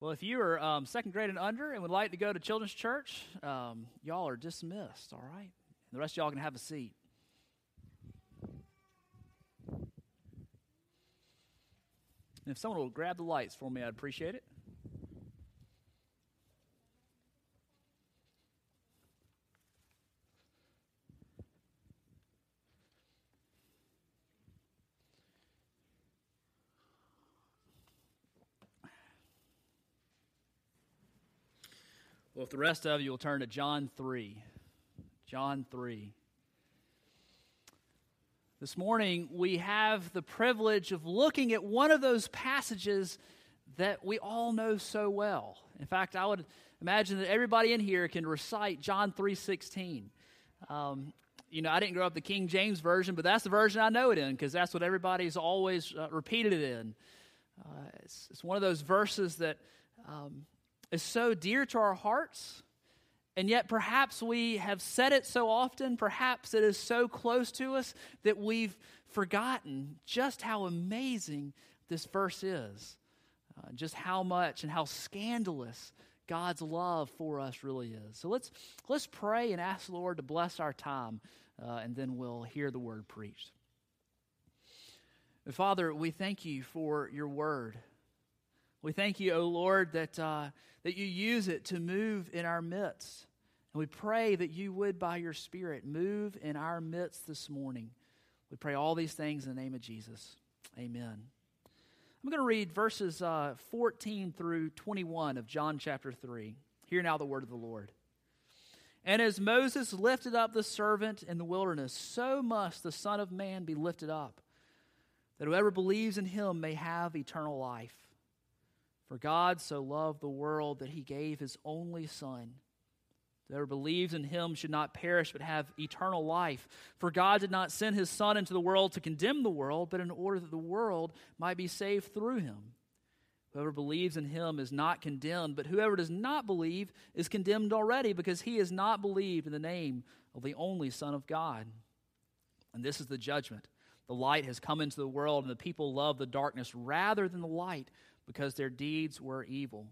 Well, if you are um, second grade and under and would like to go to children's church, um, y'all are dismissed, all right? The rest of y'all can have a seat. And if someone will grab the lights for me, I'd appreciate it. Well, if the rest of you will turn to John 3. John 3. This morning, we have the privilege of looking at one of those passages that we all know so well. In fact, I would imagine that everybody in here can recite John 3.16. Um, you know, I didn't grow up the King James Version, but that's the version I know it in because that's what everybody's always uh, repeated it in. Uh, it's, it's, one of those verses that um, is so dear to our hearts, and yet perhaps we have said it so often, perhaps it is so close to us that we've forgotten just how amazing this verse is, uh, just how much and how scandalous God's love for us really is. So let's let's pray and ask the Lord to bless our time, uh, and then we'll hear the word preached. Father, we thank you for your word. We thank you, O Lord, that, uh, that you use it to move in our midst. And we pray that you would, by your Spirit, move in our midst this morning. We pray all these things in the name of Jesus. Amen. I'm going to read verses uh, 14 through 21 of John chapter 3. Hear now the word of the Lord. And as Moses lifted up the servant in the wilderness, so must the Son of Man be lifted up, that whoever believes in him may have eternal life. For God so loved the world that he gave his only Son. Whoever believes in him should not perish but have eternal life. For God did not send his Son into the world to condemn the world, but in order that the world might be saved through him. Whoever believes in him is not condemned, but whoever does not believe is condemned already because he has not believed in the name of the only Son of God. And this is the judgment. The light has come into the world, and the people love the darkness rather than the light because their deeds were evil.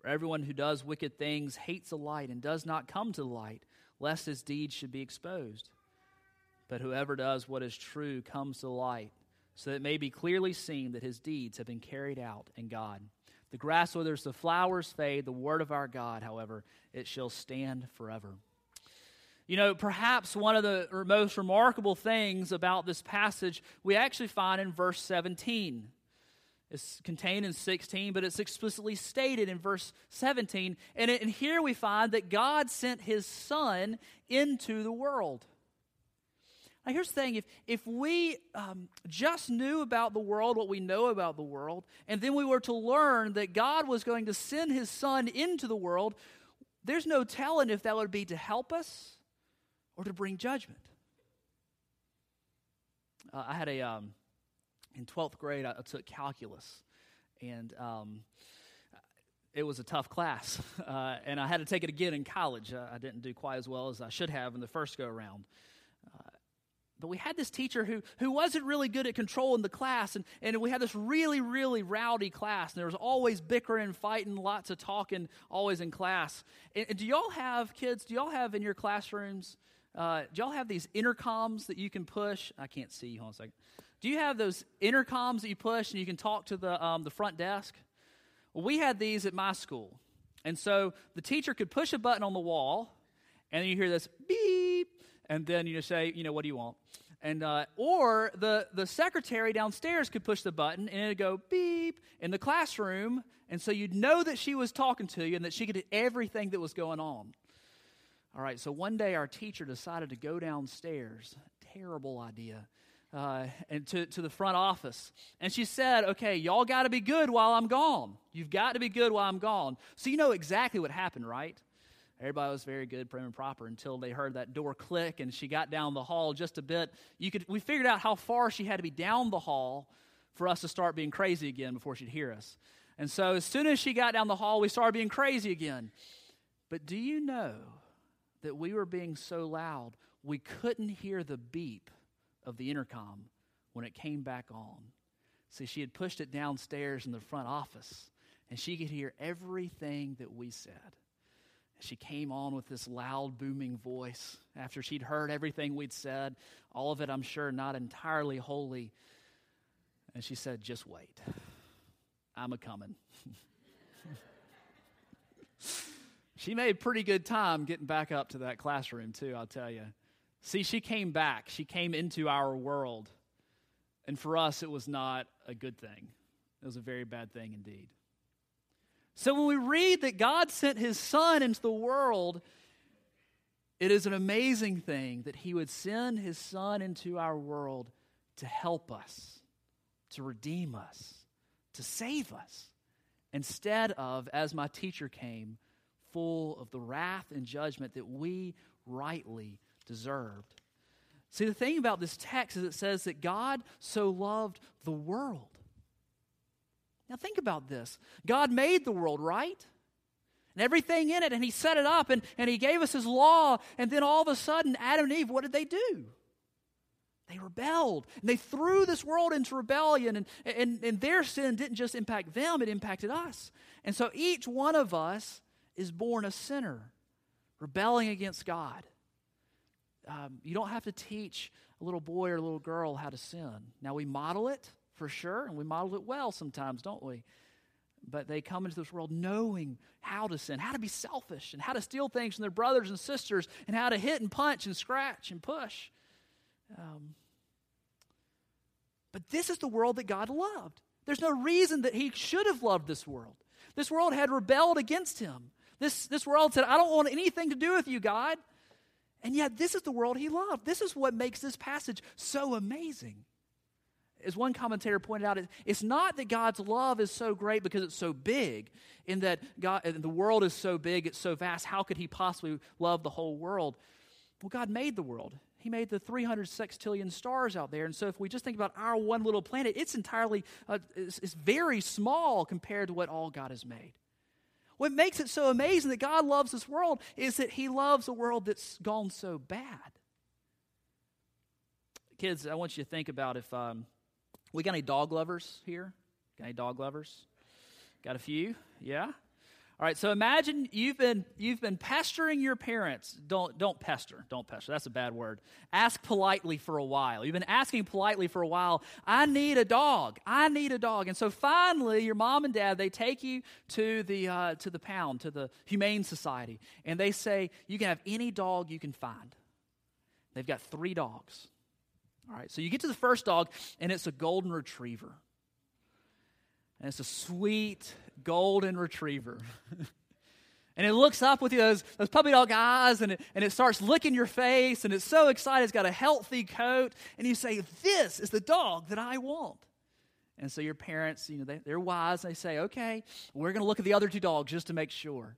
For everyone who does wicked things hates the light and does not come to the light, lest his deeds should be exposed. But whoever does what is true comes to the light, so that it may be clearly seen that his deeds have been carried out in God. The grass withers, the flowers fade, the word of our God, however, it shall stand forever. You know, perhaps one of the most remarkable things about this passage we actually find in verse 17. It's contained in 16, but it's explicitly stated in verse 17. And, it, and here we find that God sent his Son into the world. Now, here's the thing if, if we um, just knew about the world what we know about the world, and then we were to learn that God was going to send his Son into the world, there's no telling if that would be to help us or to bring judgment. Uh, I had a. Um, in 12th grade, I, took calculus. And um, it was a tough class. Uh, and I had to take it again in college. I didn't do quite as well as I should have in the first go around. Uh, but we had this teacher who, who wasn't really good at controlling the class, and, and we had this really, really rowdy class, and there was always bickering, fighting, lots of talking, always in class. And, and do y'all have, kids, do y'all have in your classrooms, uh, do y'all have these intercoms that you can push? I can't see, hold on a second. Do you have those intercoms that you push and you can talk to the, um, the front desk? Well, we had these at my school. And so the teacher could push a button on the wall, and you hear this beep, and then you just say, you know, what do you want? And uh, or the the secretary downstairs could push the button and it'd go beep in the classroom, and so you'd know that she was talking to you and that she could do everything that was going on. All right, so one day our teacher decided to go downstairs. Terrible idea uh, and to, to the front office. And she said, Okay, y'all got to be good while I'm gone. You've got to be good while I'm gone. So you know exactly what happened, right? Everybody was very good, prim and proper, until they heard that door click and she got down the hall just a bit. You could, we figured out how far she had to be down the hall for us to start being crazy again before she'd hear us. And so as soon as she got down the hall, we started being crazy again. But do you know that we were being so loud we couldn't hear the beep of the intercom when it came back on. See, she had pushed it downstairs in the front office. and she could hear everything that we said. She came on with this loud, booming voice after she'd heard everything we'd said, all of it, I'm sure, not entirely holy. And she said, Just wait. I'm a coming. she made pretty good time getting back up to that classroom, too, I'll tell you. See, she came back. She came into our world. And for us, it was not a good thing. It was a very bad thing indeed. So when we read that God sent his son into the world, it is an amazing thing that he would send his son into our world to help us, to redeem us, to save us, instead of, as my teacher came, full of the wrath and judgment that we rightly deserved. See, the thing about this text is it says that God so loved the world now, think about this God made the world, right? And everything in it, and He set it up, and, and He gave us His law, and then all of a sudden, Adam and Eve, what did they do? They rebelled. And they threw this world into rebellion, and, and, and their sin didn't just impact them, it impacted us. And so each one of us is born a sinner, rebelling against God. Um, you don't have to teach a little boy or a little girl how to sin. Now, we model it, for sure, and we model it well sometimes, don't we? But they come into this world knowing how to sin, how to be selfish, and how to steal things from their brothers and sisters, and how to hit and punch and scratch and push. Um, but this is the world that God loved. There's no reason that He should have loved this world. This world had rebelled against Him. This, this world said, I don't want anything to do with you, God. And yet, this is the world He loved. This is what makes this passage so amazing as one commentator pointed out, it's not that God's love is so great because it's so big, in that God, the world is so big, it's so vast. How could He possibly love the whole world? Well, God made the world. He made the 300 sextillion stars out there. And so, if we just think about our one little planet, it's entirely, uh, it's, it's very small compared to what all God has made. What makes it so amazing that God loves this world is that He loves a world that's gone so bad. Kids, I want you to think about if. Um, we got any dog lovers here? Got any dog lovers? Got a few? Yeah? All right, so imagine you've been you've been pestering your parents. Don't don't pester. Don't pester. That's a bad word. Ask politely for a while. You've been asking politely for a while. I need a dog. I need a dog. And so finally, your mom and dad they take you to the uh, to the pound to the humane society, and they say you can have any dog you can find. They've got three dogs. All right, so you get to the first dog, and it's a golden retriever. And it's a sweet golden retriever. and it looks up with you, those, those puppy dog eyes, and it, and it starts licking your face, and it's so excited. It's got a healthy coat. And you say, This is the dog that I want. And so your parents, you know, they, they're wise. They say, Okay, we're going to look at the other two dogs just to make sure.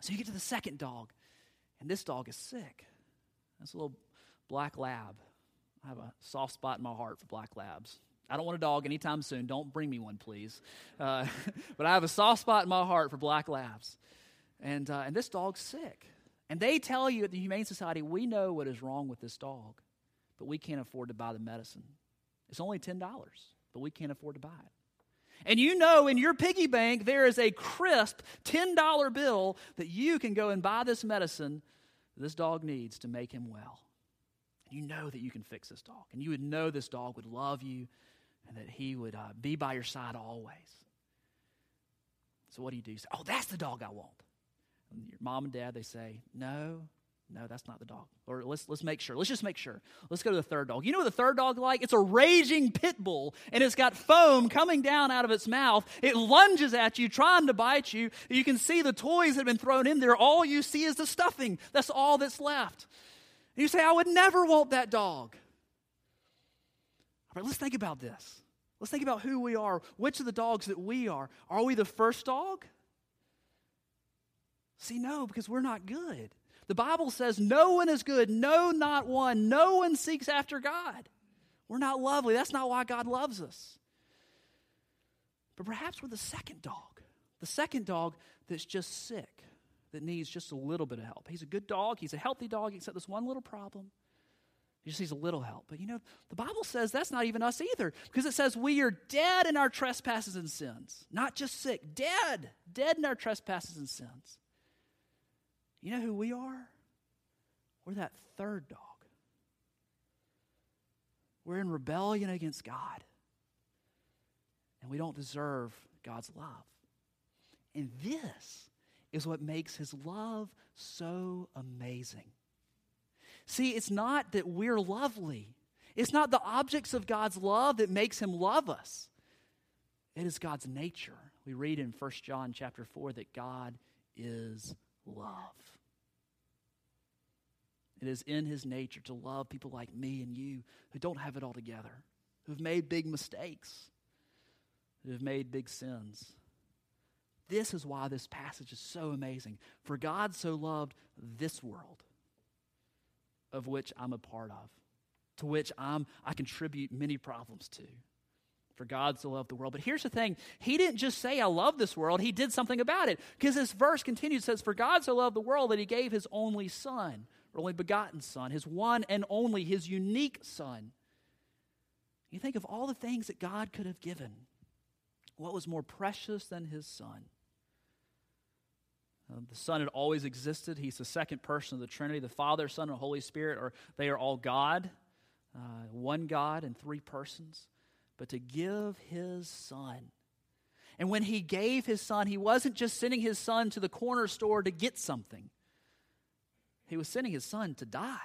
So you get to the second dog, and this dog is sick. That's a little black lab. I have a soft spot in my heart for black labs. I don't want a dog anytime soon. Don't bring me one, please. Uh, but I have a soft spot in my heart for black labs. And, uh, and this dog's sick. And they tell you at the Humane Society, we know what is wrong with this dog, but we can't afford to buy the medicine. It's only $10, but we can't afford to buy it. And you know in your piggy bank there is a crisp $10 bill that you can go and buy this medicine this dog needs to make him well you know that you can fix this dog. And you would know this dog would love you and that he would uh, be by your side always. So what do you do? You say, oh, that's the dog I want. And your mom and dad, they say, no, no, that's not the dog. Or let's, let's make sure. Let's just make sure. Let's go to the third dog. You know what the third dog like? It's a raging pit bull, and it's got foam coming down out of its mouth. It lunges at you, trying to bite you. You can see the toys that have been thrown in there. All you see is the stuffing. That's all that's left. And you say, I would never want that dog. Let's think about this. Let's think about who we are. Which of the dogs that we are? Are we the first dog? See, no, because we're not good. The Bible says no one is good, no, not one. No one seeks after God. We're not lovely. That's not why God loves us. But perhaps we're the second dog, the second dog that's just sick that needs just a little bit of help. He's a good dog, he's a healthy dog, except this one little problem. He just needs a little help. But you know, the Bible says that's not even us either, because it says we are dead in our trespasses and sins. Not just sick, dead. Dead in our trespasses and sins. You know who we are? We're that third dog. We're in rebellion against God. And we don't deserve God's love. And this is what makes his love so amazing. See, it's not that we're lovely. It's not the objects of God's love that makes him love us. It is God's nature. We read in 1 John chapter 4 that God is love. It is in his nature to love people like me and you who don't have it all together, who've made big mistakes, who have made big sins. This is why this passage is so amazing. For God so loved this world of which I'm a part of, to which I'm, I contribute many problems to. For God so loved the world. But here's the thing He didn't just say, I love this world, He did something about it. Because this verse continues, says, For God so loved the world that He gave His only Son, or only begotten Son, His one and only, His unique Son. You think of all the things that God could have given. What was more precious than His Son? Uh, the Son had always existed. He's the second person of the Trinity. The Father, Son, and Holy Spirit are they are all God, uh, one God in three persons. But to give His Son, and when He gave His Son, He wasn't just sending His Son to the corner store to get something. He was sending His Son to die.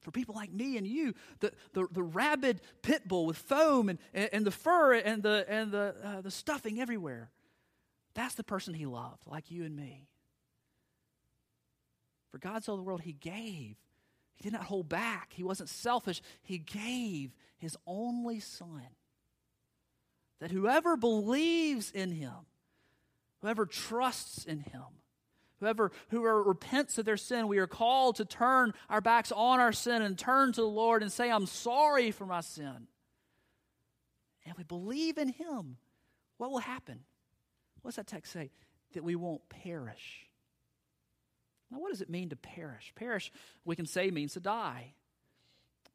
For people like me and you, the, the, the rabid pit bull with foam and, and, and the fur and the, and the, uh, the stuffing everywhere that's the person he loved, like you and me. For God so the world, he gave. He did not hold back. He wasn't selfish. He gave his only son. That whoever believes in him, whoever trusts in him, whoever whoever repents of their sin, we are called to turn our backs on our sin and turn to the Lord and say, I'm sorry for my sin. And we believe in him, what will happen? What's that text say? That we won't perish. Now, what does it mean to perish? Perish, we can say, means to die.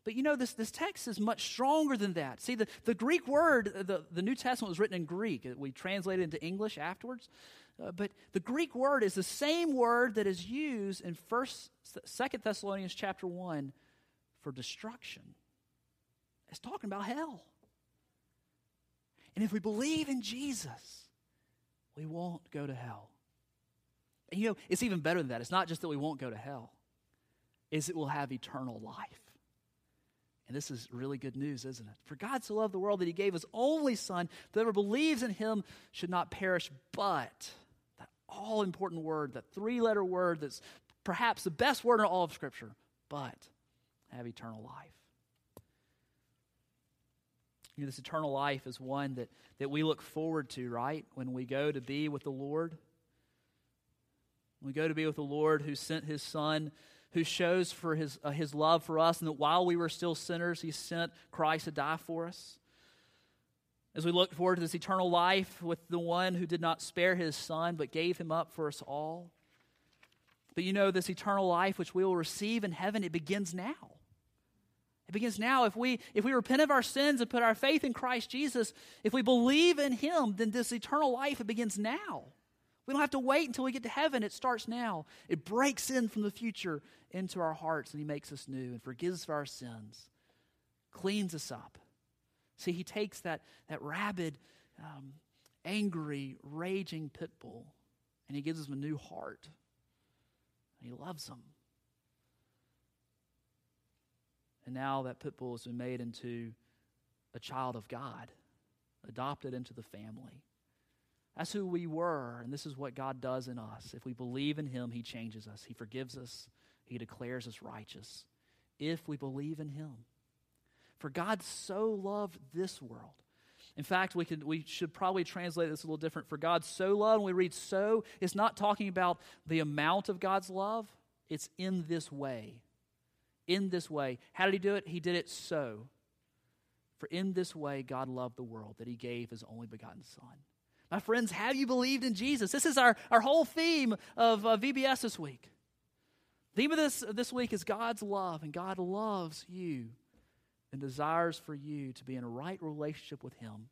But you know, this, this text is much stronger than that. See, the, the Greek word, the, the New Testament was written in Greek. We translated it into English afterwards. Uh, but the Greek word is the same word that is used in First, Second Thessalonians chapter 1 for destruction. It's talking about hell. And if we believe in Jesus, we won't go to hell. And you know, it's even better than that. It's not just that we won't go to hell, is it will have eternal life. And this is really good news, isn't it? For God so loved the world that he gave his only son, that whoever believes in him should not perish, but that all important word, that three letter word that's perhaps the best word in all of Scripture, but have eternal life. You know, this eternal life is one that, that we look forward to, right? When we go to be with the Lord. We go to be with the Lord who sent his Son, who shows for his, uh, his love for us, and that while we were still sinners, he sent Christ to die for us. As we look forward to this eternal life with the one who did not spare his Son, but gave him up for us all. But you know, this eternal life which we will receive in heaven, it begins now. It begins now. If we, if we repent of our sins and put our faith in Christ Jesus, if we believe in Him, then this eternal life, it begins now. We don't have to wait until we get to heaven. It starts now. It breaks in from the future into our hearts, and He makes us new and forgives us our sins, cleans us up. See, He takes that, that rabid, um, angry, raging pit bull, and He gives us a new heart. And He loves them. And now that pit bull has been made into a child of God, adopted into the family. That's who we were, and this is what God does in us. If we believe in Him, He changes us, He forgives us, He declares us righteous. If we believe in Him. For God so loved this world. In fact, we, could, we should probably translate this a little different. For God so loved, when we read so, it's not talking about the amount of God's love, it's in this way in this way. How did he do it? He did it so. For in this way, God loved the world that he gave his only begotten Son. My friends, have you believed in Jesus? This is our, our whole theme of uh, VBS this week. The theme of this, this week is God's love, and God loves you and desires for you to be in a right relationship with Him.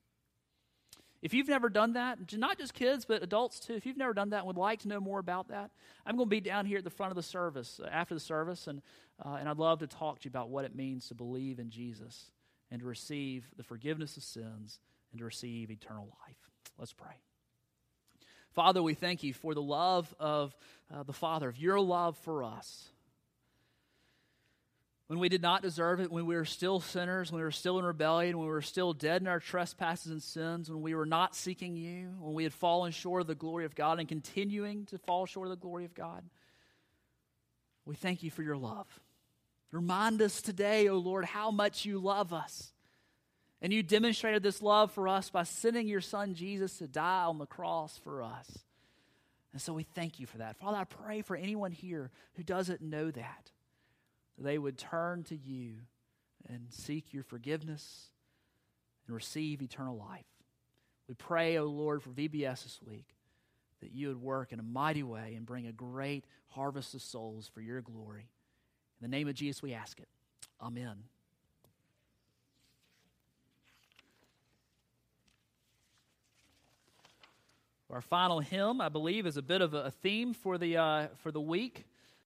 If you've never done that, not just kids, but adults too, if you've never done that and would like to know more about that, I'm going to be down here at the front of the service uh, after the service, and, uh, and I'd love to talk to you about what it means to believe in Jesus and to receive the forgiveness of sins and to receive eternal life. Let's pray. Father, we thank you for the love of uh, the Father, of your love for us when we did not deserve it, when we were still sinners, when we were still in rebellion, when we were still dead in our trespasses and sins, when we were not seeking you, when we had fallen short of the glory of God and continuing to fall short of the glory of God. We thank you for your love. Remind us today, O oh Lord, how much you love us. And you demonstrated this love for us by sending your son Jesus to die on the cross for us. And so we thank you for that. Father, I pray for anyone here who doesn't know that they would turn to you and seek your forgiveness and receive eternal life. We pray, O oh Lord, for VBS this week that you would work in a mighty way and bring a great harvest of souls for your glory. In the name of Jesus, we ask it. Amen. Our final hymn, I believe, is a bit of a theme for the, uh, for the week.